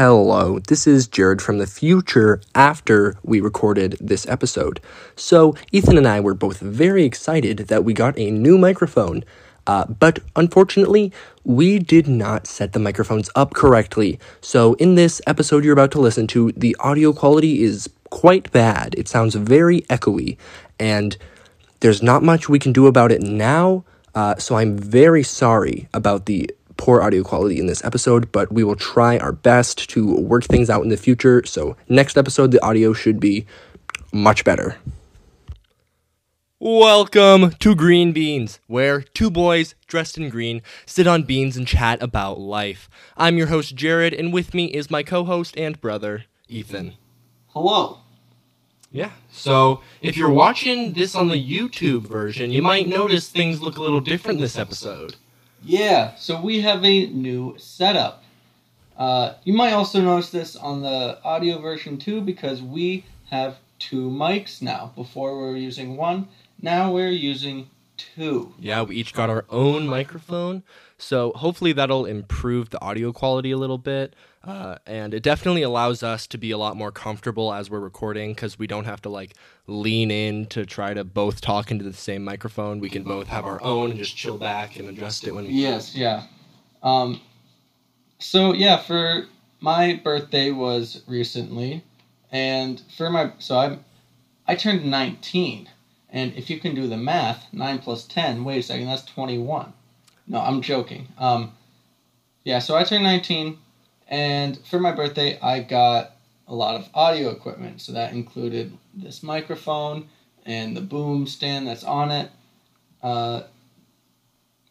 Hello, this is Jared from the future after we recorded this episode. So, Ethan and I were both very excited that we got a new microphone, uh, but unfortunately, we did not set the microphones up correctly. So, in this episode you're about to listen to, the audio quality is quite bad. It sounds very echoey, and there's not much we can do about it now. Uh, so, I'm very sorry about the poor audio quality in this episode, but we will try our best to work things out in the future. So, next episode, the audio should be much better. Welcome to Green Beans, where two boys dressed in green sit on beans and chat about life. I'm your host, Jared, and with me is my co host and brother, Ethan. Hello. Yeah, so if you're watching this on the YouTube version, you might notice things look a little different this episode. Yeah, so we have a new setup. Uh, you might also notice this on the audio version too because we have two mics now. Before we were using one, now we're using two. Yeah, we each got our own microphone, so hopefully that'll improve the audio quality a little bit. Uh, and it definitely allows us to be a lot more comfortable as we're recording because we don't have to like lean in to try to both talk into the same microphone. We can both have our own and just chill back and adjust it when we. Yes, yeah. Um, so yeah, for my birthday was recently, and for my so I, I turned nineteen, and if you can do the math, nine plus ten. Wait a second, that's twenty-one. No, I'm joking. Um, yeah, so I turned nineteen and for my birthday, I got a lot of audio equipment. So that included this microphone and the boom stand that's on it. Uh,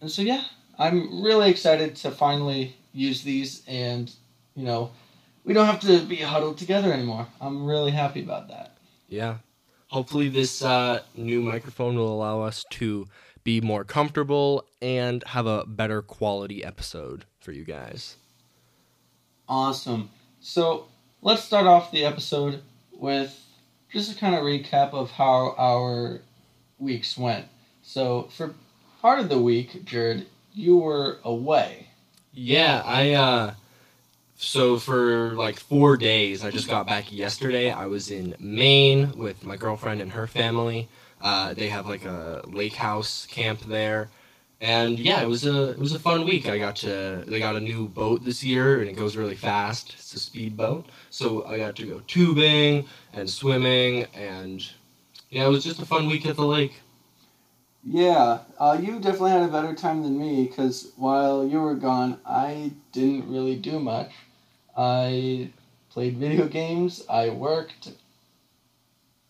and so, yeah, I'm really excited to finally use these and, you know, we don't have to be huddled together anymore. I'm really happy about that. Yeah. Hopefully, this uh, new microphone will allow us to be more comfortable and have a better quality episode for you guys. Awesome. So let's start off the episode with just a kind of recap of how our weeks went. So for part of the week, Jared, you were away. Yeah, I uh so for like 4 days, I just got back yesterday. I was in Maine with my girlfriend and her family. Uh, they have like a lake house camp there and yeah, it was a it was a fun week. I got to they got a new boat this year, and it goes really fast. It's a speed boat, so I got to go tubing and swimming, and yeah, it was just a fun week at the lake. Yeah, uh, you definitely had a better time than me because while you were gone, I didn't really do much. I played video games, I worked,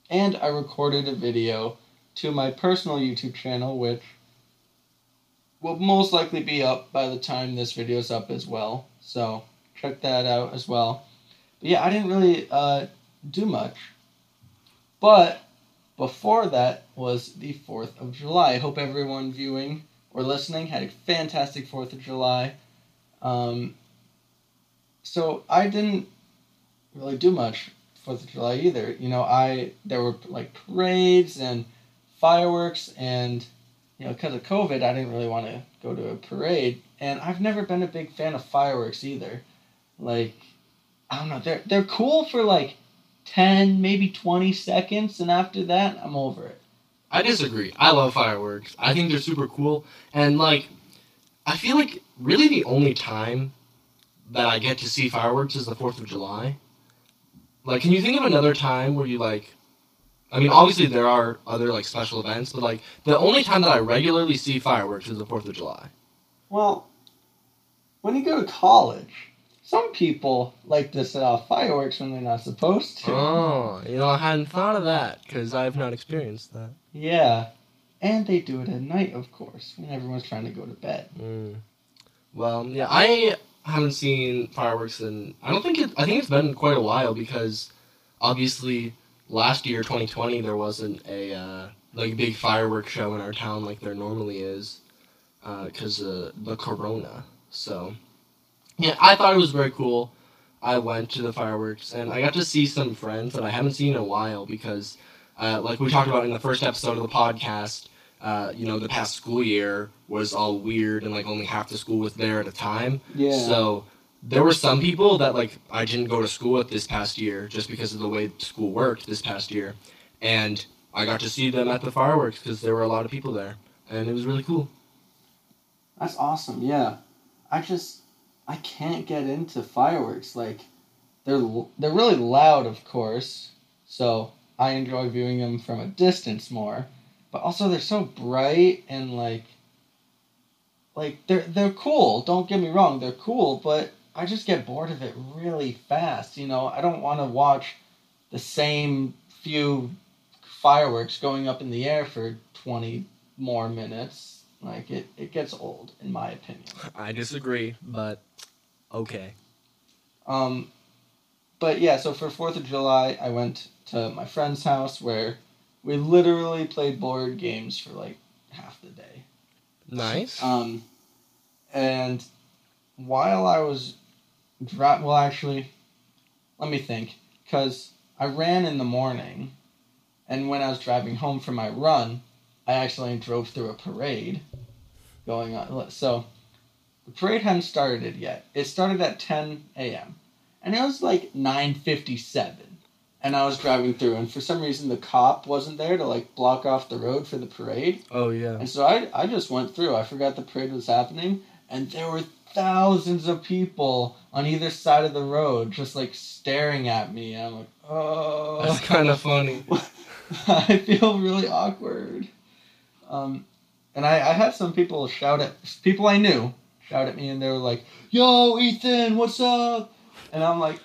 and I recorded a video to my personal YouTube channel, which will most likely be up by the time this video is up as well. So check that out as well. But yeah, I didn't really uh, do much. But before that was the 4th of July. I hope everyone viewing or listening had a fantastic 4th of July. Um, so I didn't really do much 4th of July either. You know, I there were like parades and fireworks and you know, because of COVID, I didn't really want to go to a parade, and I've never been a big fan of fireworks either. Like, I don't know, they're they're cool for like ten, maybe twenty seconds, and after that, I'm over it. I disagree. I love fireworks. I think they're super cool, and like, I feel like really the only time that I get to see fireworks is the Fourth of July. Like, can you think of another time where you like I mean, obviously there are other like special events, but like the only time that I regularly see fireworks is the Fourth of July. Well, when you go to college, some people like to set off fireworks when they're not supposed to. Oh, you know, I hadn't thought of that because I've not experienced that. Yeah, and they do it at night, of course, when everyone's trying to go to bed. Mm. Well, yeah, I haven't seen fireworks in. I don't think it. I think it's been quite a while because obviously last year 2020 there wasn't a uh, like big fireworks show in our town like there normally is because uh, the corona so yeah i thought it was very cool i went to the fireworks and i got to see some friends that i haven't seen in a while because uh, like we talked about in the first episode of the podcast uh, you know the past school year was all weird and like only half the school was there at a time yeah so there were some people that like I didn't go to school with this past year just because of the way school worked this past year, and I got to see them at the fireworks because there were a lot of people there, and it was really cool. That's awesome. Yeah, I just I can't get into fireworks. Like they're they're really loud, of course. So I enjoy viewing them from a distance more. But also they're so bright and like like they're they're cool. Don't get me wrong, they're cool, but I just get bored of it really fast. You know, I don't want to watch the same few fireworks going up in the air for 20 more minutes. Like it, it gets old in my opinion. I disagree, but okay. Um, but yeah, so for Fourth of July, I went to my friend's house where we literally played board games for like half the day. Nice. Um, and while I was dri- well, actually, let me think, because I ran in the morning, and when I was driving home from my run, I actually drove through a parade going on. So the parade hadn't started yet. It started at 10 a.m. and it was like 9:57, and I was driving through, and for some reason the cop wasn't there to like block off the road for the parade. oh yeah. And so I, I just went through. I forgot the parade was happening, and there were thousands of people on either side of the road just like staring at me. And I'm like, oh. That's kind of funny. I feel really awkward. Um, and I, I had some people shout at people I knew shout at me, and they were like, "Yo, Ethan, what's up?" And I'm like,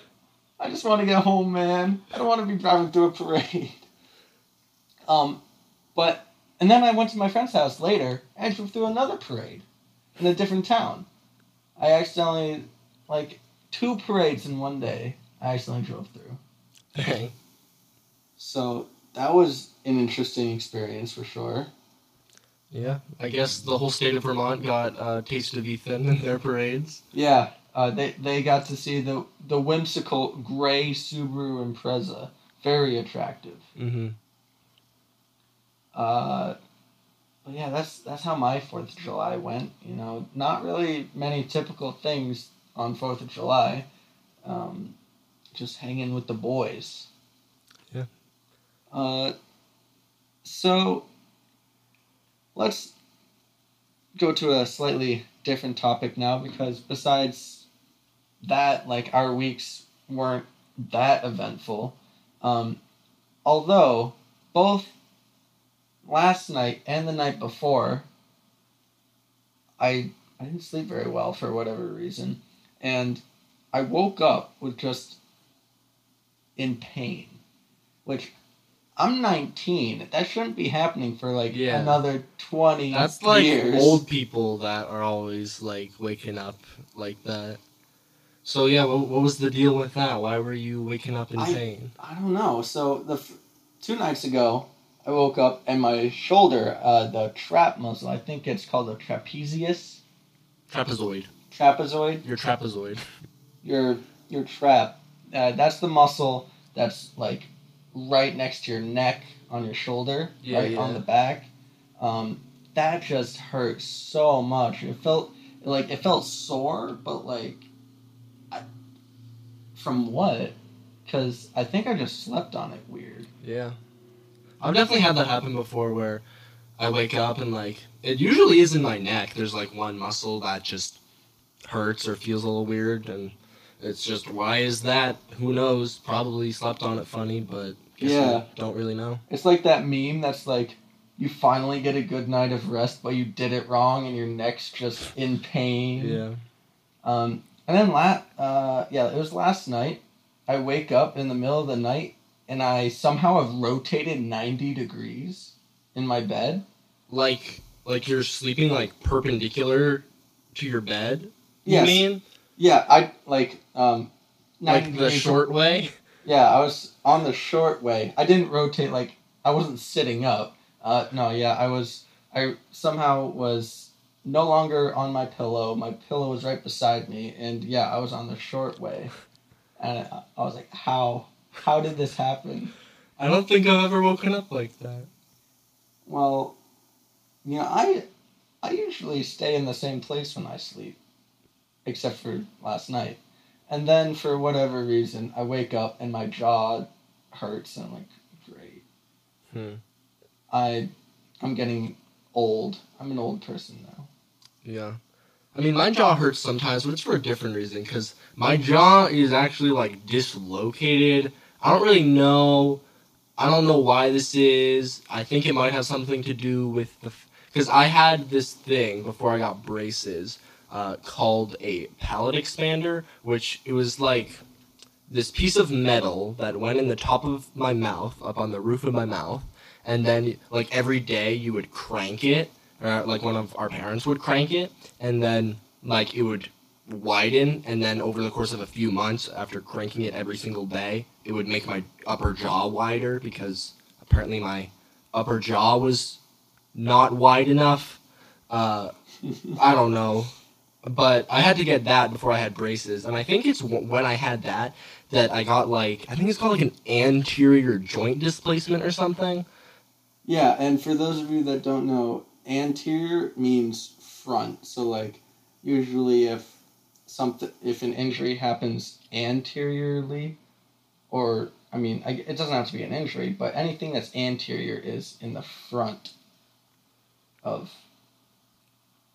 "I just want to get home, man. I don't want to be driving through a parade." Um, but and then I went to my friend's house later and drove through another parade in a different town. I accidentally like two parades in one day. I accidentally drove through. Dang. So that was an interesting experience for sure. Yeah. I guess the whole state of Vermont got a taste of Ethan in their parades. Yeah, uh, they they got to see the the whimsical gray Subaru Impreza, very attractive. Mm-hmm. Uh, but yeah, that's that's how my Fourth of July went. You know, not really many typical things on Fourth of July. Um, just hanging with the boys. Yeah. Uh, so let's go to a slightly different topic now because besides that, like our weeks weren't that eventful. Um, although both last night and the night before, I I didn't sleep very well for whatever reason, and I woke up with just in pain, which I'm 19. That shouldn't be happening for like Yeah. another 20 That's like old people that are always like waking up like that. So yeah, what, what was the deal with that? Why were you waking up in I- pain? I don't know. So the f- two nights ago, I woke up and my shoulder, uh, the trap muscle, I think it's called the trapezius, Trapezoid. trapezoid. Your trapezoid. Your your trap. Uh, that's the muscle that's like right next to your neck on your shoulder, Yeah, right on the back. Um, that just hurt so much. It felt like it felt sore, but like I, from what? Because I think I just slept on it weird. Yeah. I've definitely had that happen before where I wake up and like it usually is in my neck. There's like one muscle that just hurts or feels a little weird and it's just why is that? Who knows? Probably slept on it funny, but Yeah. don't really know. It's like that meme that's like you finally get a good night of rest, but you did it wrong and your neck's just in pain. Yeah. Um, and then la- uh, yeah, it was last night. I wake up in the middle of the night and I somehow have rotated 90 degrees in my bed. Like like you're sleeping like perpendicular to your bed. Yes. You mean? Yeah, I like um 90 Like the short way? Yeah, I was on the short way. I didn't rotate like I wasn't sitting up. Uh, no, yeah, I was. I somehow was no longer on my pillow. My pillow was right beside me, and yeah, I was on the short way. And I, I was like, "How? How did this happen?" I don't think I've ever woken up like that. Well, you know, I I usually stay in the same place when I sleep, except for last night. And then for whatever reason, I wake up and my jaw hurts, and I'm like, great. Hmm. I, I'm getting old. I'm an old person now. Yeah. I mean, my jaw hurts sometimes, but it's for a different reason. Because my jaw is actually like dislocated. I don't really know. I don't know why this is. I think it might have something to do with the. Because I had this thing before I got braces uh, called a palate expander, which it was like this piece of metal that went in the top of my mouth, up on the roof of my mouth, and then like every day you would crank it, or like one of our parents would crank it, and then like it would widen, and then over the course of a few months, after cranking it every single day, it would make my upper jaw wider because apparently my upper jaw was not wide enough. Uh, I don't know, but I had to get that before I had braces, and I think it's w- when I had that that I got like I think it's called like an anterior joint displacement or something. Yeah, and for those of you that don't know, anterior means front. So like usually if something if an injury happens anteriorly or I mean, I, it doesn't have to be an injury, but anything that's anterior is in the front of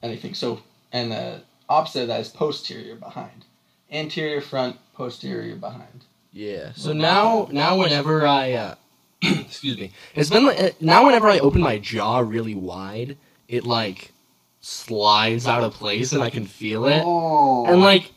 anything. So, and the opposite of that is posterior behind. Anterior front, posterior behind. Yeah. So now, now whenever I, uh, excuse me, it's been like uh, now whenever I open my jaw really wide, it like slides out of place and I can feel it, Oh. and like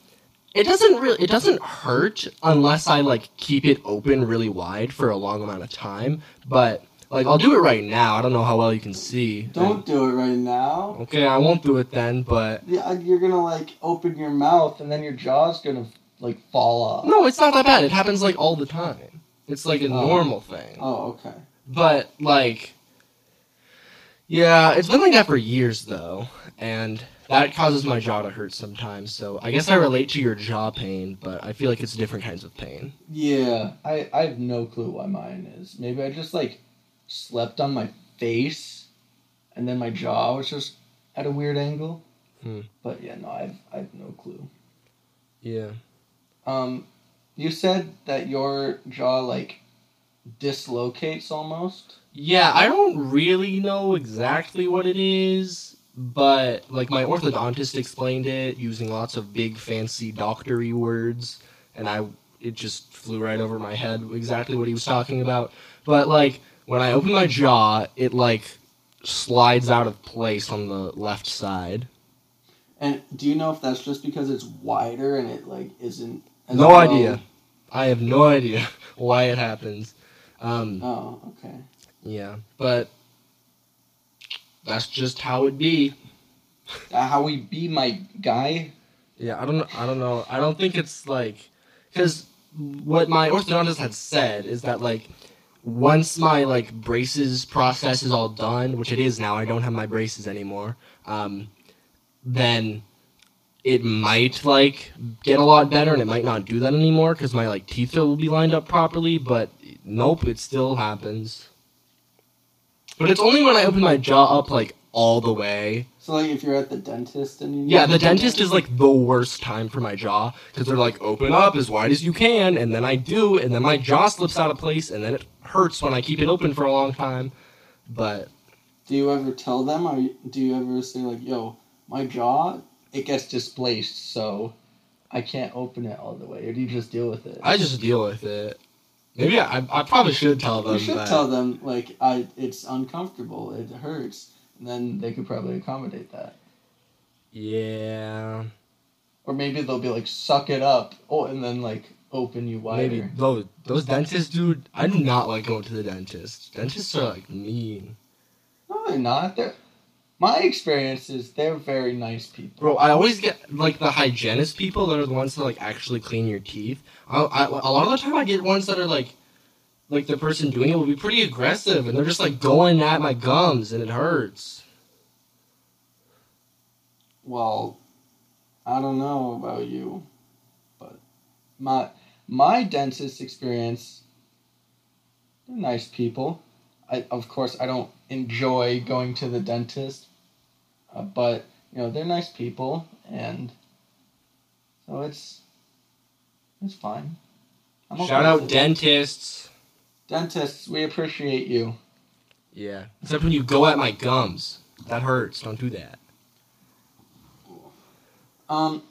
it doesn't really, it doesn't hurt unless I like keep it open really wide for a long amount of time. But like I'll do it right now. I don't know how well you can see. don't do it right now. Okay, I won't do it then, but Yeah, uh, you're gonna like open your mouth and then your jaw's gonna like fall off. no, it's not that bad. It happens like all the time. It's like a Oh. normal thing. Oh, okay. But like, yeah, it's been like that for years though, and that causes my jaw to hurt sometimes. So I guess I relate to your jaw pain, but I feel like it's different kinds of pain. Yeah, I I have no clue why mine is. Maybe I just like slept on my face, and then my jaw was just at a weird angle. Hmm. But yeah, no, I've I've no clue. Yeah. Um, you said that your jaw like dislocates almost. Yeah, I don't really know exactly what it is, but like my orthodontist explained it using lots of big fancy doctory words, and I it just flew right over my head exactly what he was talking about. But like when I open my jaw, it like slides out of place on the left side. And do you know if that's just because it's wider and it like isn't? as No idea. I have no idea why it happens. Um, Oh, okay. yeah, but that's just how it be. Uh, how we be my guy? Yeah, I don't. I don't know. I don't think it's like because what my orthodontist had said is that like once my like braces process is all done, which it is now, I don't have my braces anymore. Um, then it might like get a lot better, and it might not do that anymore because my like teeth will be lined up properly. But nope, it still happens. But it's only when I open my jaw up like all the way So like if you're at the dentist and you yeah, the dentist is like the worst time for my jaw because they're like, open up as wide as you can, and then I do, and then my jaw slips out of place, and then it hurts when I keep it open for a long time. But Do you ever tell them, or do you ever say like, "Yo, my jaw it gets displaced, so I can't open it all the way," or do you just deal with it? I just deal with it. Maybe I, I probably should tell them you should that. tell them like, "I it's uncomfortable, it hurts," and then they could probably accommodate that. Yeah, Or maybe they'll be like, "Suck it up," oh, and then like open you wider. maybe those those dentists, dude. I do not like going to the dentist. Dentists are like mean, No, they're not. They're my experience is they're very nice people. bro. I always get like the hygienist people that are the ones that like actually clean your teeth. I, I, a lot of the time, I get ones that are like like the person doing it will be pretty aggressive and they're just like going at my gums and it hurts. Well, I don't know about you, but my my dentist experience, they're nice people. I of course I don't enjoy going to the dentist, uh, but you know they're nice people, and so it's It's fine. I'm okay Shout out dentists. dentists. We appreciate you. Yeah. Except when you go at my gums. That hurts. Don't do that. Um,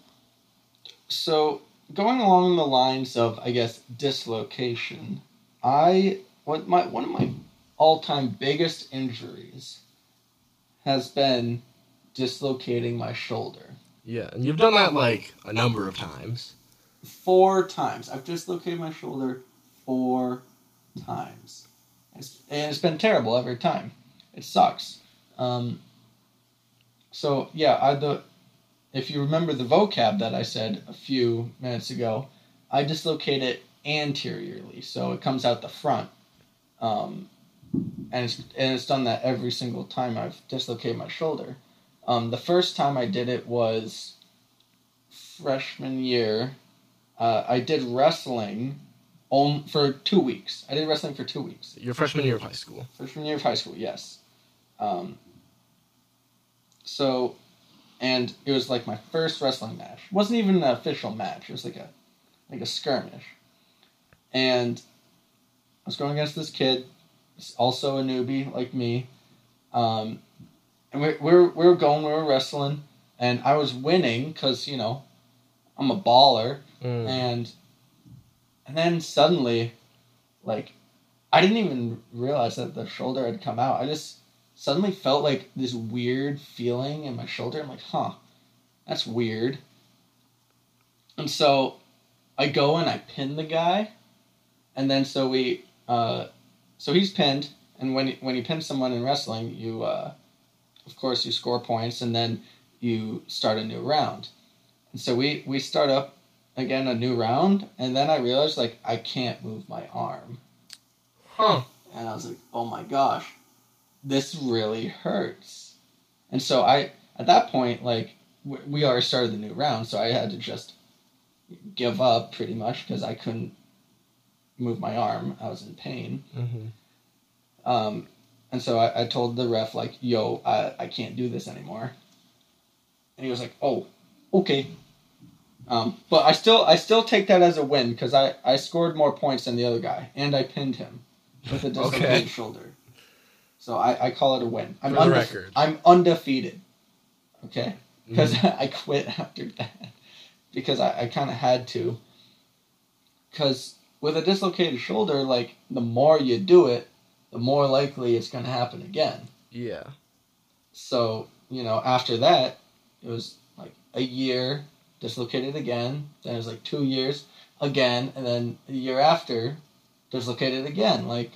so going along the lines of, I guess, dislocation, I what my one of my all-time biggest injuries has been dislocating my shoulder. Yeah, and you've done that like a number of times. Four times. I've dislocated my shoulder four times. It's, and it's been terrible every time. It sucks. Um, so yeah, I the if you remember the vocab that I said a few minutes ago, I dislocate it anteriorly, so it comes out the front. Um, and it's and it's done that every single time I've dislocated my shoulder. Um, the first time I did it was freshman year. Uh, I did wrestling on for two weeks. I did wrestling for two weeks. Your freshman year of high school. Freshman year of high school, yes. Um, so, and it was like my first wrestling match. It wasn't even an official match. It was like a, like a skirmish. And I was going against this kid, also a newbie like me. Um, we, we, were, we were going, we were wrestling, and I was winning because, you know, I'm a baller. Mm. and and then suddenly like i didn't even realize that the shoulder had come out. I just suddenly felt like this weird feeling in my shoulder. I'm like huh that's weird. And so i go and i pin the guy. And then so we uh so he's pinned. And when when you pin someone in wrestling you uh of course you score points and then you start a new round. And so we we start up again a new round and then i realized like i can't move my arm. Huh. and i was like oh my gosh this really hurts. And so i at that point like w- we already started the new round so i had to just give up pretty much because i couldn't move my arm. I was in pain. Mm-hmm. um, and so I, I told the ref like yo I, I can't do this anymore and he was like oh okay um, but I still I still take that as a win because I, I scored more points than the other guy and I pinned him with a dislocated Okay. shoulder. So I, I call it a win. I'm For the undefe- record. I'm undefeated. Okay, because Mhm. I quit after that because I, I kind of had to. Because with a dislocated shoulder, like the more you do it, the more likely it's going to happen again. Yeah. So, you know, after that, it was like a year, dislocated again. Then it was like two years again. And then a year after, dislocated again. Like,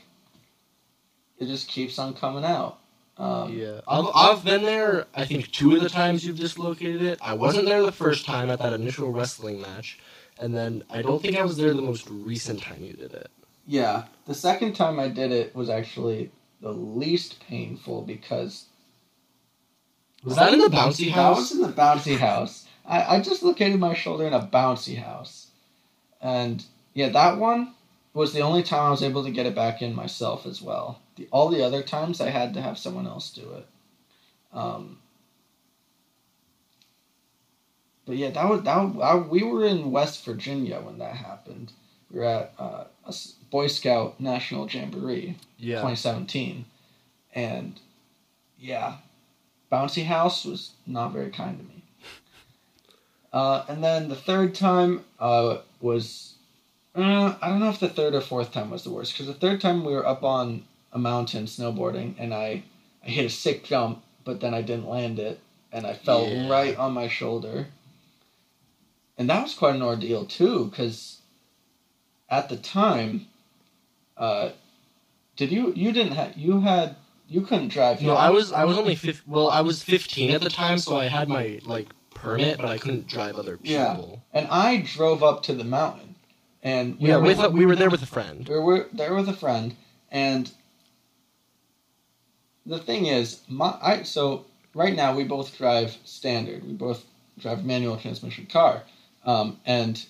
it just keeps on coming out. Um, Yeah, I've, I've been there. I think two of the times you've dislocated it. I wasn't there the first time at that initial wrestling match, and then I don't think I was there the most recent time you did it. Yeah. The second time I did it was actually the least painful because. Was that in the bouncy That was house? in the bouncy house. I, I just located my shoulder in a bouncy house. And yeah, that one was the only time I was able to get it back in myself as well. The, all the other times I had to have someone else do it. Um, but yeah, that was that. I, we were in West Virginia when that happened. We were at uh, a Boy Scout National Jamboree. Yeah. 2017. And yeah, Bouncy House was not very kind to me. Uh, and then the third time uh, was, uh, I don't know if the third or fourth time was the worst, because the third time we were up on a mountain snowboarding and I, I hit a sick jump, but then I didn't land it, and I fell Yeah. right on my shoulder. And that was quite an ordeal too, because at the time, uh, did you you didn't have you had you couldn't drive No, yet. I was I was only fif- well I was 15 at the time, so I had my like permit, but I couldn't drive other people. Yeah. and I drove up to the mountain, and we Yeah, were with a, we were there with a friend. we were there with a friend, and the thing is, my I so right now we both drive standard. We both drive manual transmission car, um, and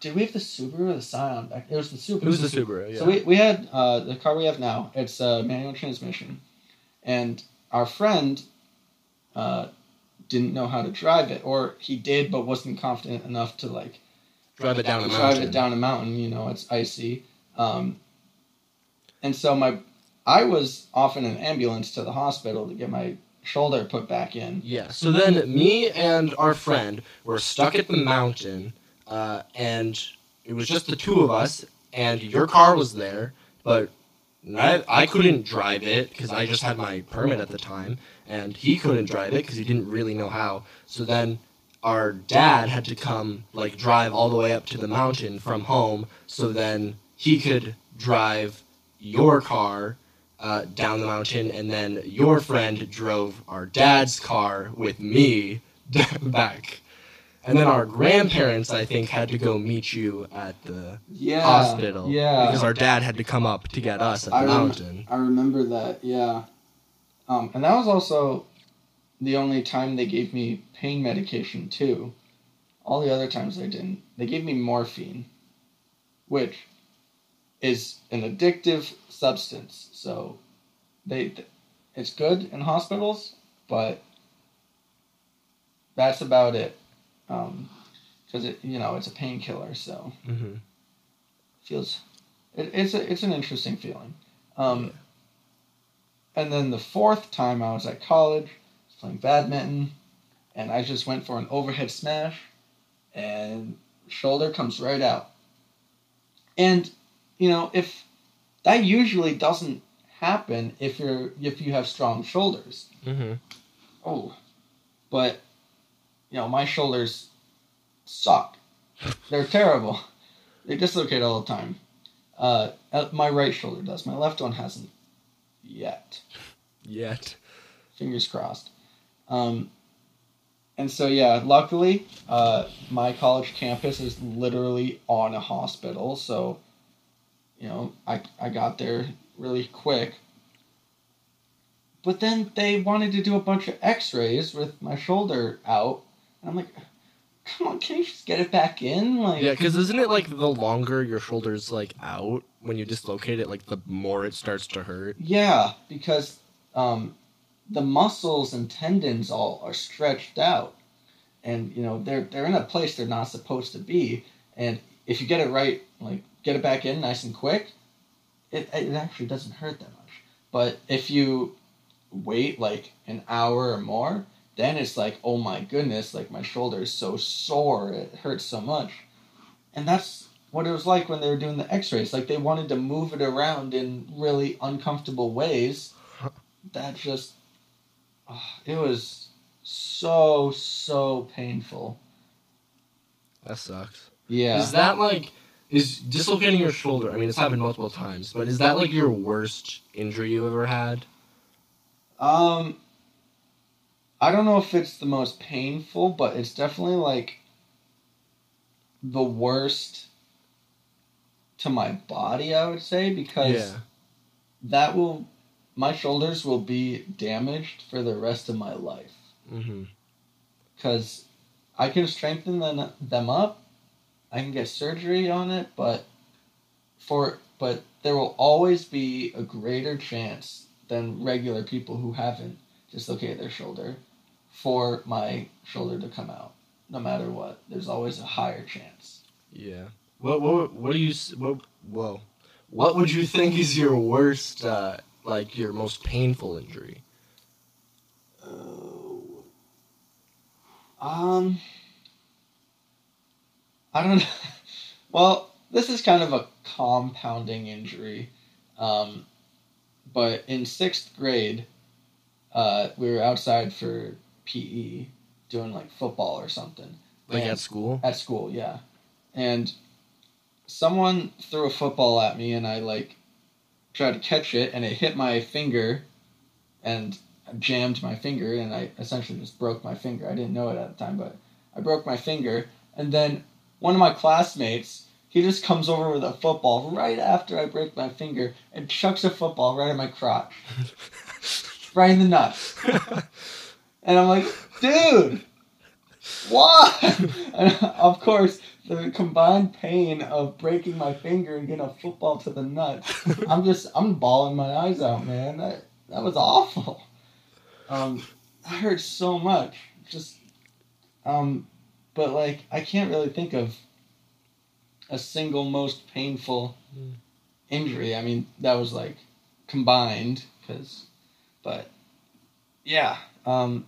did we have the Subaru or the Scion? back- It was the Subaru. It was the Subaru. Yeah. So we, we had uh, the car we have now. It's a manual transmission, and our friend uh, didn't know how to drive it, or he did but wasn't confident enough to like drive it down a drive mountain. it down a mountain. You know, it's icy. Um, and so my, I was off in an ambulance to the hospital to get my shoulder put back in. Yeah. So then me and our friend were stuck at the mountain, uh, and it was just the two of us. And your car was there, but I, I couldn't drive it because I just had my permit at the time, and he couldn't drive it because he didn't really know how. So then our dad had to come like drive all the way up to the mountain from home, so then he could drive your car uh, down the mountain, and then your friend drove our dad's car with me back. And then our grandparents, I think, had to go meet you at the Yeah. hospital. Yeah. Because our dad had to come up to get us at the I rem- mountain. I remember that, yeah. Um, and that was also the only time they gave me pain medication too. All the other times they didn't. They gave me morphine, which is an addictive substance. So they it's good in hospitals, but that's about it. Because it you know it's a painkiller, so hmm feels it, it's a, it's an interesting feeling. Um, And then the fourth time I was at college, was playing badminton, and I just went for an overhead smash, and shoulder comes right out. And you know if that usually doesn't happen if you're if you have strong shoulders. Mm-hmm. Oh, but you know my shoulders suck. They're terrible. They dislocate all the time. Uh, uh, my right shoulder does. My left one hasn't yet. Yet. Fingers crossed. Um, and so yeah, luckily, uh, my college campus is literally on a hospital, so you know I I got there really quick. But then they wanted to do a bunch of X-rays with my shoulder out, and I'm like, come on, can you just get it back in? Like, Yeah, because isn't it like the longer your shoulder's like out when you dislocate it, like the more it starts to hurt? Yeah, because um, the muscles and tendons all are stretched out, and you know they're they're in a place they're not supposed to be. And if you get it right, like get it back in nice and quick, it it actually doesn't hurt that much. But if you wait like an hour or more, then it's like oh my goodness, like my shoulder is so sore, it hurts so much, and that's what it was like when they were doing the x-rays like they wanted to move it around in really uncomfortable ways that just ah, it was so so painful That sucks. yeah Is that like is dislocating your shoulder? I mean, it's happened multiple times, but is that like your worst injury you ever had? um i don't know if it's the most painful but it's definitely like the worst to my body i would say because Yeah. that will my shoulders will be damaged for the rest of my life Mm-hmm. because I can strengthen them, them up. I can get surgery on it, but for but there will always be a greater chance than regular people who haven't dislocated their shoulder for my shoulder to come out. No matter what, there's always a higher chance. Yeah. What what what do you what whoa? What would you think is your worst uh like your most painful injury? Oh. Um. I don't know. Well, this is kind of a compounding injury. Um, but in sixth grade, uh, we were outside for PE doing like football or something. Like And- at school? at school, yeah. And someone threw a football at me, and I like tried to catch it, and it hit my finger, and jammed my finger, and I essentially just broke my finger. I didn't know it at the time, but I broke my finger, and then one of my classmates. He just comes over with a football right after I break my finger and chucks a football right at my crotch, right in the nuts. And I'm like, dude, why? And of course, the combined pain of breaking my finger and getting a football to the nuts, I'm just, I'm bawling my eyes out, man. That, that was awful. Um, that hurt so much. Just, um, but like, I can't really think of a single most painful Mm. injury. I mean, that was like combined, because, but yeah. Um,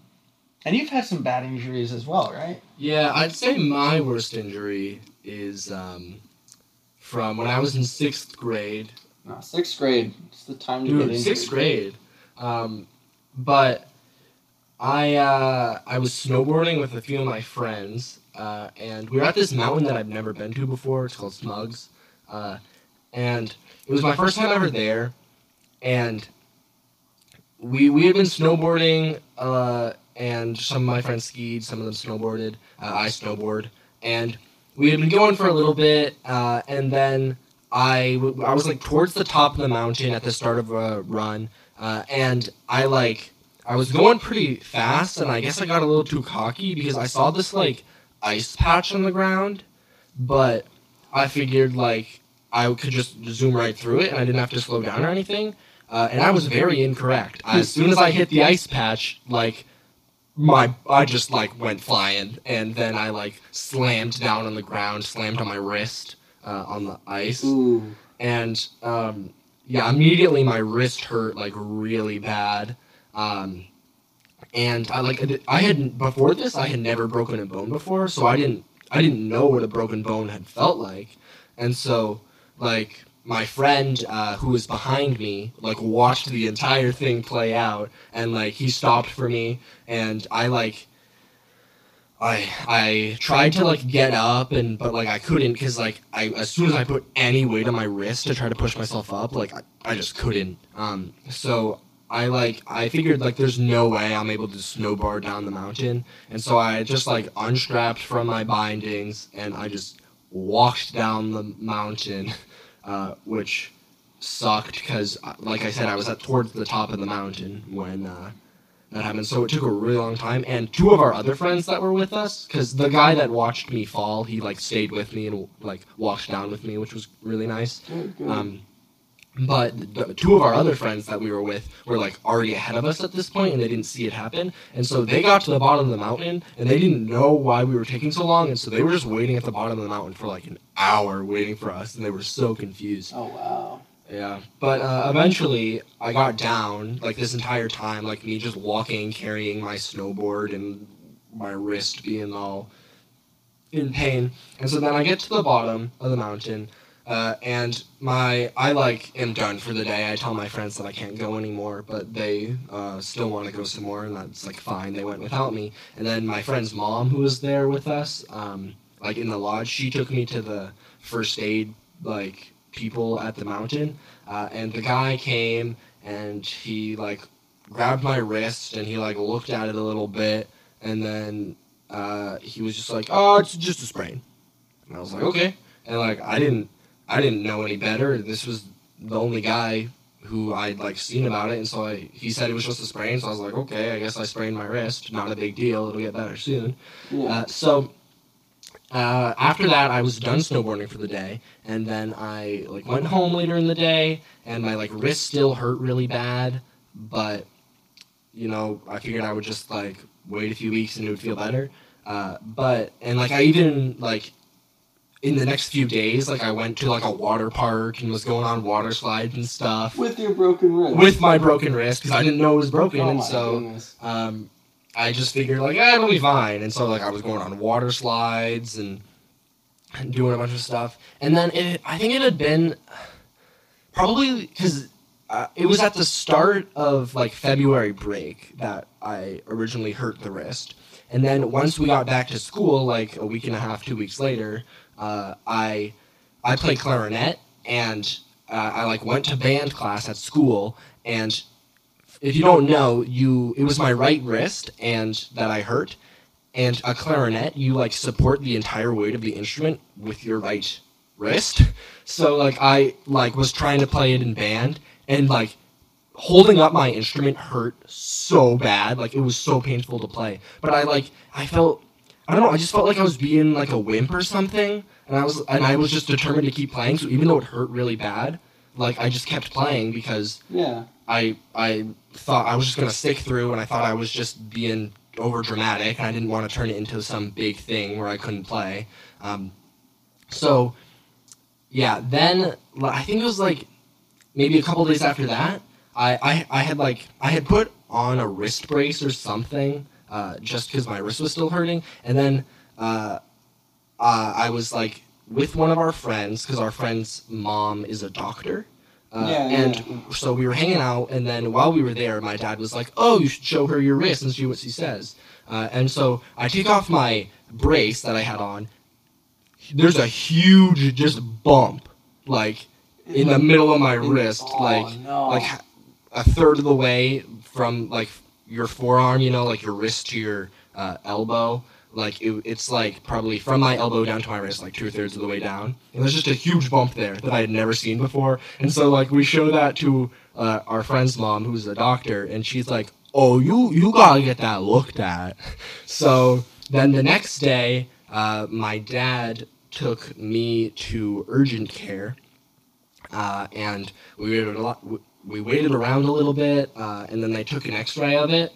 and you've had some bad injuries as well, right? Yeah, I'd say my worst injury is um, from when I was in sixth grade. No, sixth grade. It's the time to get Dude, injured. sixth grade. Um, but I uh, I was snowboarding with a few of my friends, uh, and we were at this mountain that I've never been to before. It's called Smuggs, uh, and it was my first time ever there, and we we had been snowboarding, uh, and some of my friends skied, some of them snowboarded. Uh, I snowboard, and we had been going for a little bit, uh, and then I w- I was like towards the top of the mountain at the start of a run, uh, and I like I was going pretty fast, and I guess I got a little too cocky because I saw this like ice patch on the ground, but I figured like I could just zoom right through it, and I didn't have to slow down or anything. Uh, and I was very incorrect. As soon as I hit the ice patch, like my I just like went flying, and then I like slammed down on the ground, slammed on my wrist uh, on the ice, Ooh. and um, yeah, immediately my wrist hurt like really bad. Um, and I like I had before this I had never broken a bone before, so I didn't I didn't know what a broken bone had felt like, and so like my friend uh, who was behind me like watched the entire thing play out, and like he stopped for me, and I like. I I tried to like get up and but like I couldn't because like I as soon as I put any weight on my wrist to try to push myself up like I, I just couldn't um so I like I figured like there's no way I'm able to snowboard down the mountain and so I just like unstrapped from my bindings and I just walked down the mountain uh, which sucked because like I said I was at towards the top of the mountain when uh, that happened. So it took a really long time. And two of our other friends that were with us, because the guy that watched me fall, he like stayed with me and like walked down with me, which was really nice. Good. Um, but the, two of our other friends that we were with were like already ahead of us at this point, and they didn't see it happen. And so they got to the bottom of the mountain, and they didn't know why we were taking so long. And so they were just waiting at the bottom of the mountain for like an hour, waiting for us, and they were so confused. oh wow. Yeah, but uh, eventually I got down like this entire time, like me just walking, carrying my snowboard, and my wrist being all in pain. And so then I get to the bottom of the mountain, uh, and my I like am done for the day. I tell my friends that I can't go anymore, but they uh, still want to go some more, and that's like fine. They went without me, and then my friend's mom, who was there with us, um, like in the lodge, she took me to the first aid like people at the mountain, uh, and the guy came and he like grabbed my wrist and he like looked at it a little bit, and then uh, he was just like, "Oh, it's just a sprain," and I was like, "Okay," and like I didn't I didn't know any better. This was the only guy who I'd like seen about it, and so I, he said it was just a sprain. So I was like, okay, I guess I sprained my wrist. Not a big deal. It'll get better soon. Yeah. Uh, so uh, after that, I was done snowboarding for the day, and then I like went home later in the day, and my like wrist still hurt really bad, but you know I figured I would just like wait a few weeks and it would feel better. Uh, but and like I even like in the next few days, like I went to like a water park and was going on water slides and stuff. With your broken wrist. with my broken wrist because I didn't know it was broken, Oh and so um, I just figured like eh, it'll be fine, and so like I was going on water slides and and doing a bunch of stuff, and then it, I think it had been probably because uh, it was at the start of like February break that I originally hurt the wrist, and then once we got back to school, like a week and a half, two weeks later, uh, I I played clarinet and uh, I like went to band class at school and if you don't know, you it was my right wrist and that I hurt, and a clarinet you like support the entire weight of the instrument with your right wrist. So like I like was trying to play it in band and like holding up my instrument hurt so bad, like it was so painful to play. But I like I felt I don't know, I just felt like I was being like a wimp or something, and I was and I was just determined to keep playing. So even though it hurt really bad, like I just kept playing because Yeah. I I thought I was just gonna stick through, and I thought I was just being over dramatic, and I didn't want to turn it into some big thing where I couldn't play. Um, so yeah, then I think it was like maybe a couple days after that, I, I I had like I had put on a wrist brace or something, uh, just because my wrist was still hurting, and then uh, uh, I was like with one of our friends because our friend's mom is a doctor. Uh, Yeah, and so we were hanging out, and then while we were there, my dad was like, "Oh, you should show her your wrist and see what she says." Uh, and so I take off my brace that I had on. There's a huge just bump, like in the middle of my wrist, Oh, like no. like a third of the way from like your forearm, you know, like your wrist to your uh, elbow. Like it, it's like probably from my elbow down to my wrist, like two thirds of the way down. And there's just a huge bump there that I had never seen before. And so like we show that to uh, our friend's mom, who's a doctor, and she's like, "Oh, you you gotta get that looked at." So then the next day, uh, my dad took me to urgent care uh, and we waited a lot. We waited around a little bit, uh, and then they took an X-ray of it,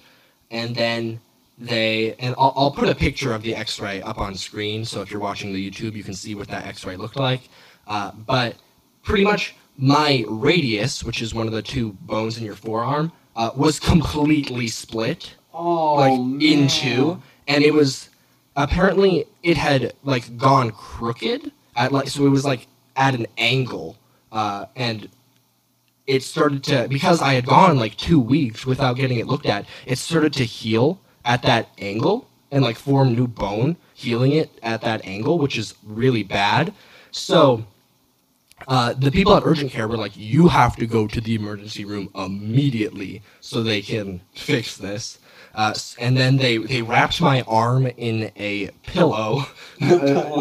and then they and I'll, I'll put a picture of the X-ray up on screen, so if you're watching the YouTube, you can see what that X-ray looked like. Uh, but pretty much my radius, which is one of the two bones in your forearm, uh, was completely split oh, like man. in two, and it was apparently it had like gone crooked at like so it was like at an angle, uh, and it started to because I had gone like two weeks without getting it looked at. It started to heal at that angle and like form new bone, healing it at that angle, which is really bad. So uh, the people at urgent care were like, "You have to go to the emergency room immediately so they can fix this." Uh, and then they they wrapped my arm in a pillow, in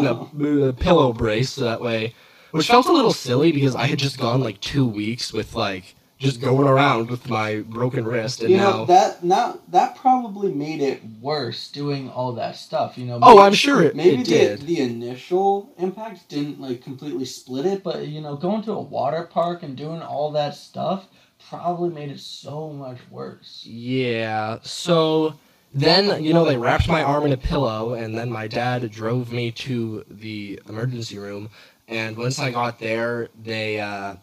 a, a pillow brace, so that way, which felt a little silly because I had just gone like two weeks with like just going around with my broken wrist, and you now know that now that probably made it worse doing all that stuff. You know. oh, I'm sure it, Maybe it did. The, the initial impact didn't like completely split it, but you know, going to a water park and doing all that stuff probably made it so much worse. Yeah. So then, you know, they wrapped my arm in a pillow, and then my dad drove me to the emergency room. And once I got there, they uh,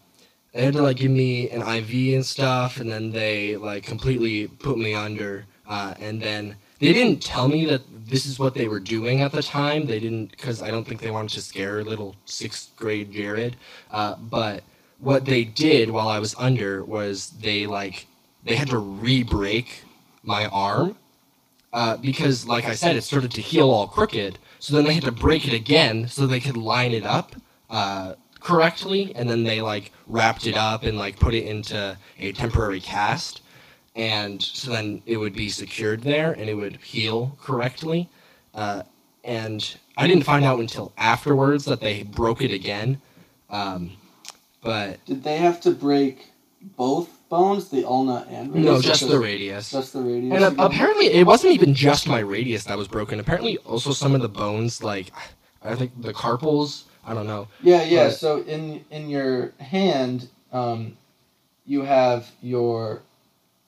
they had to like give me an IV and stuff, and then they like completely put me under. Uh, and then they didn't tell me that this is what they were doing at the time. They didn't, because I don't think they wanted to scare little sixth grade Jared. Uh, but what they did while I was under was they like they had to re-break my arm uh, because, like I said, it started to heal all crooked. So then they had to break it again so they could line it up uh, correctly, and then they like wrapped it up and like put it into a temporary cast, and so then it would be secured there and it would heal correctly. Uh, and I didn't find out until afterwards that they broke it again. Um, but Did they have to break both bones, the ulna and radius? no, just the radius. Just the radius. And uh, apparently, it wasn't even just my radius that was broken. Apparently, also some of the bones, like I think the carpals. I don't know. Yeah, yeah. But- So in in your hand, um, you have your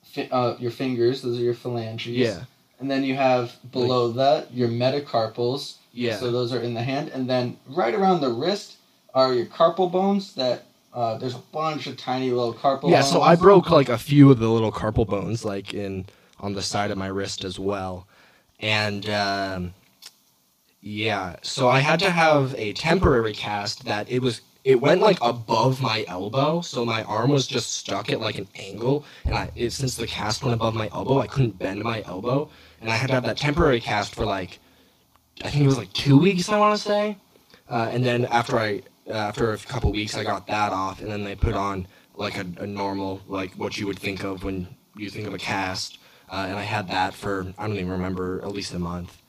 fi- uh, your fingers. Those are your phalanges. Yeah, And then you have below that your metacarpals. yeah, So those are in the hand, and then right around the wrist are your carpal bones. That uh, there's a bunch of tiny little carpal. yeah. bones. So I broke like a few of the little carpal bones, like in on the side of my wrist as well, and um, yeah. So I had to have a temporary cast that it was. It went like above my elbow, so my arm was just stuck at like an angle, and I it, since the cast went above my elbow, I couldn't bend my elbow, and I had to have that temporary cast for like, I think it was like two weeks, I want to say, uh, and then after I after a couple weeks, I got that off, and then they put on like a, a normal like what you would think of when you think of a cast, uh, and I had that for I don't even remember at least a month.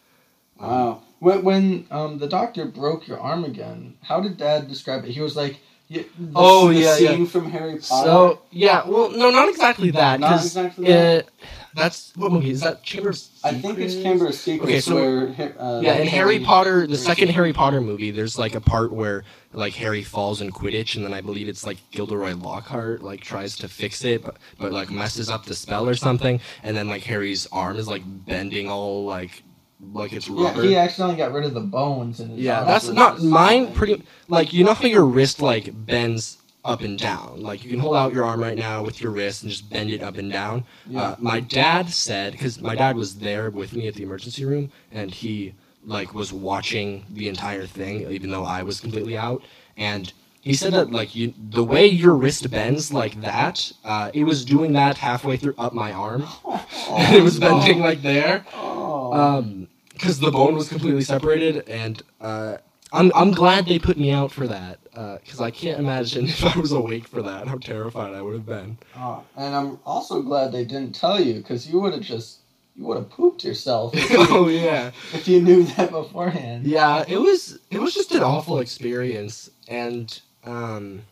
Wow. When when um the doctor broke your arm again, how did Dad describe it? He was like, y- the, Oh, the yeah, yeah. from Harry Potter. So yeah, well, no, not exactly that. Not exactly that? uh, that's what movie is that? Chamber. of I think it's? Chamber of Secrets Okay, so- where uh, Yeah, in Harry Potter, the second Harry Potter movie, there's like a part where like Harry falls in Quidditch, and then I believe it's like Gilderoy Lockhart like tries to fix it, but but like messes up the spell or something, and then like Harry's arm is like bending all like like it's rubber. Yeah, he accidentally got rid of the bones in his Yeah, that's not mine. Pretty like you know how your wrist like bends up and down. Like you can hold out your arm right now with your wrist and just bend it up and down. Yeah. Uh, my dad said because my dad was there with me at the emergency room and he like was watching the entire thing even though I was completely out and. He said that like you, the way your wrist bends like that, uh, it was doing that halfway through up my arm. it was bending like there Oh. um because the bone was completely separated and uh i'm i'm glad they put me out for that because i can't imagine if i was awake for that how terrified i would have been Oh, and I'm also glad they didn't tell you because you would have just you would have pooped yourself oh yeah if you knew that beforehand. yeah it was it was just an awful experience and um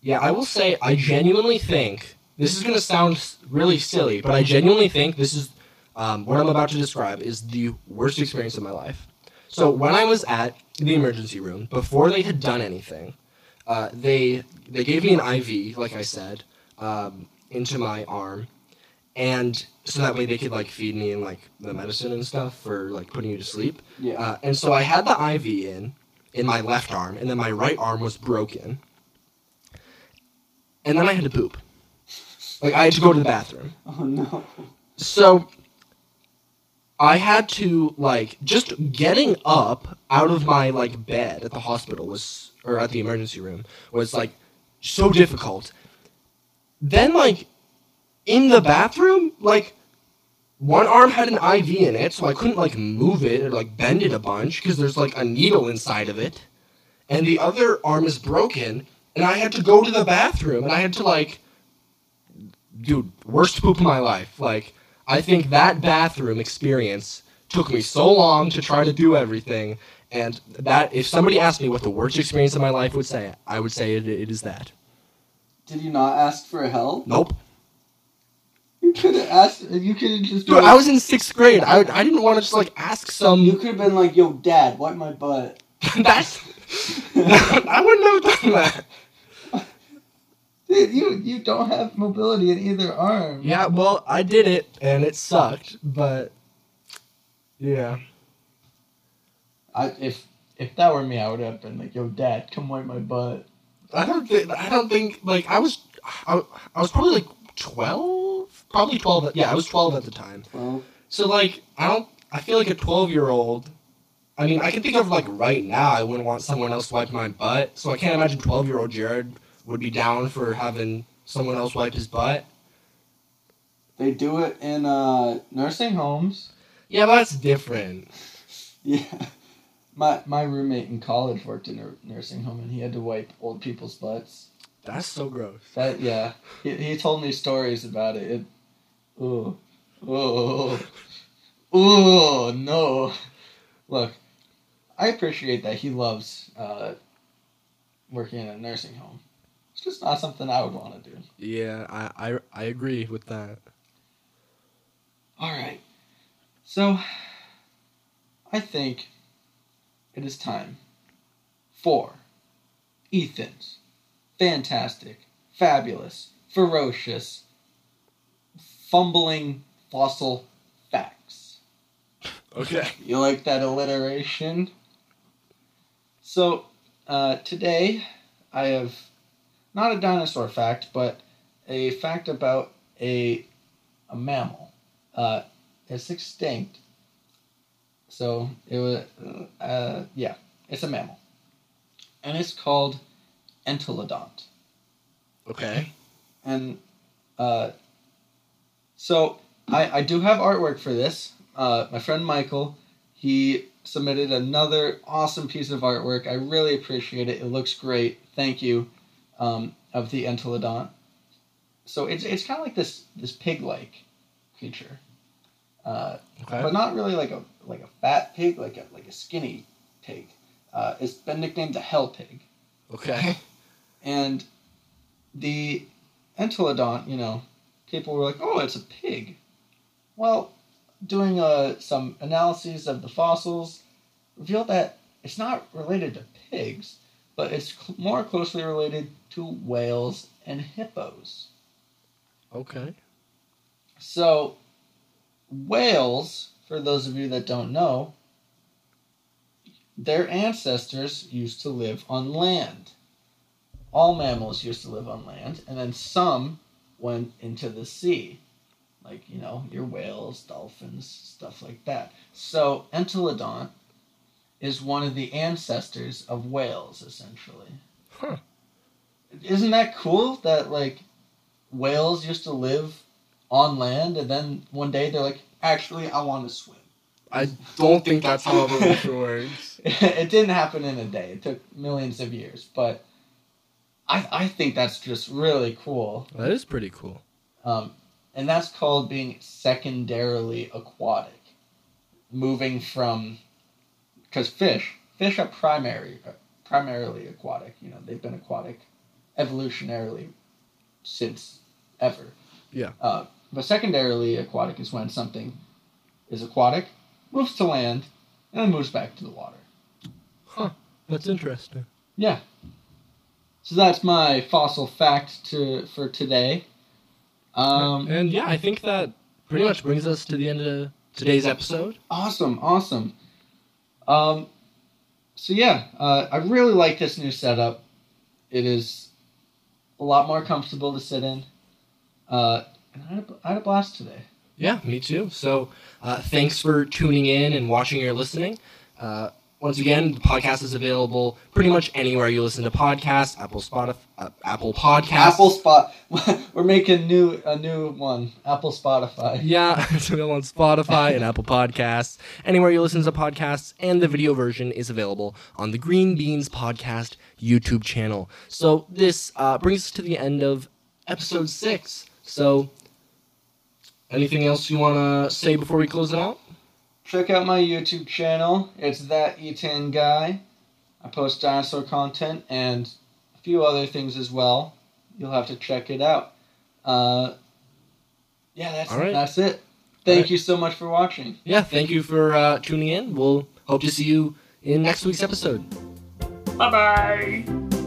yeah i will say i genuinely think this is going to sound really silly but i genuinely think this is um, what i'm about to describe is the worst experience of my life so when i was at the emergency room before they had done anything uh, they they gave me an iv like i said um, into my arm and so that way they could like feed me and like the medicine and stuff for like putting you to sleep Yeah. uh, and so I had the IV in in my left arm, and then my right arm was broken. And then I had to poop. Like I had to go to the bathroom. oh no. So I had to like just getting up out of my like bed at the hospital was or at the emergency room was like so difficult. Then like in the bathroom, like one arm had an IV in it, so I couldn't like move it or like bend it a bunch because there's like a needle inside of it. And the other arm is broken, and I had to go to the bathroom and I had to like dude, worst poop of my life. Like, I think that bathroom experience took me so long to try to do everything, and that if somebody asked me what the worst experience of my life would say, I would say it, it is that. Did you not ask for help? Nope, You could have asked. You could have just. dude, I was in sixth grade. I, I didn't want to just like ask some. You could have been like, "Yo, Dad, wipe my butt." That's. I wouldn't have done that. Dude, you you don't have mobility in either arm. Yeah, well, I did it, and it sucked, but yeah. I if if that were me, I would have been like, "Yo, Dad, come wipe my butt." I don't think I don't think like I was I, I was probably like twelve, probably twelve. Yeah, I was twelve at the time. Well, So like I don't I feel like a twelve year old. I mean I can think of like right now I wouldn't want someone else to wipe my butt. So I can't imagine twelve year old Jared would be down for having someone else wipe his butt. they do it in uh, nursing homes. Yeah, that's different. Yeah. My my roommate in college worked in a nursing home, and he had to wipe old people's butts. That's so gross. That yeah, he, he told me stories about it. it ooh, ooh, ooh, no. Look, I appreciate that he loves uh, working in a nursing home. It's just not something I would want to do. Yeah, I, I I agree with that. All right, so I think it is time for Ethan's fantastic, fabulous, ferocious, fumbling fossil facts. Okay. You like that alliteration? So, uh, today I have not a dinosaur fact, but a fact about a, a mammal. Uh, it's extinct. So, it was, uh, yeah, it's a mammal. And it's called Entelodont. Okay. And uh, so I, I do have artwork for this. Uh, my friend Michael, he submitted another awesome piece of artwork. I really appreciate it. It looks great. Thank you. Um, of the entelodont. So it's it's kind of like this this pig like creature, uh, Okay. but not really like a like a fat pig, like a like a skinny pig. Uh, it's been nicknamed the hell pig. Okay. And the entelodont, you know, people were like, "Oh, it's a pig." Well, doing uh, some analyses of the fossils revealed that it's not related to pigs, but it's cl- more closely related to whales and hippos. Okay. So, whales, for those of you that don't know, their ancestors used to live on land. All mammals used to live on land, and then some went into the sea. Like, you know, your whales, dolphins, stuff like that. So, Entelodont is one of the ancestors of whales, essentially. Huh. Isn't that cool that, like, whales used to live on land, and then one day they're like, actually, I want to swim. I don't think that's how evolution works. it didn't happen in a day. It took millions of years, but I I think that's just really cool. That is pretty cool. Um, and that's called being secondarily aquatic, moving from because fish fish are primary uh, primarily aquatic. You know they've been aquatic evolutionarily since ever. Yeah. Uh, but secondarily aquatic is when something is aquatic, moves to land, and then moves back to the water. Huh. That's interesting. Yeah. So that's my fossil fact to for today. Um, and yeah, I think that pretty much brings us to the end of today's episode. Awesome, awesome. Um, so yeah, uh, I really like this new setup. It is a lot more comfortable to sit in. Uh, and I had, a, I had a blast today. Yeah, me too. So uh, thanks for tuning in and watching or listening. Uh, once again, the podcast is available pretty much anywhere you listen to podcasts. Apple Spotify, uh, Apple Podcasts. Apple Spot. We're making new a new one. Apple Spotify. Yeah, it's available on Spotify and Apple Podcasts. Anywhere you listen to podcasts, and the video version is available on the Green Beans Podcast YouTube channel. So this uh, brings us to the end of episode six. So, anything else you want to say before we close it out? Check out my YouTube channel. It's that E10 guy. I post dinosaur content and a few other things as well. You'll have to check it out. Uh, yeah, that's All right. that's it. Thank right. you so much for watching. Yeah, thank you for uh, tuning in. We'll hope to see you in next week's episode. Bye bye.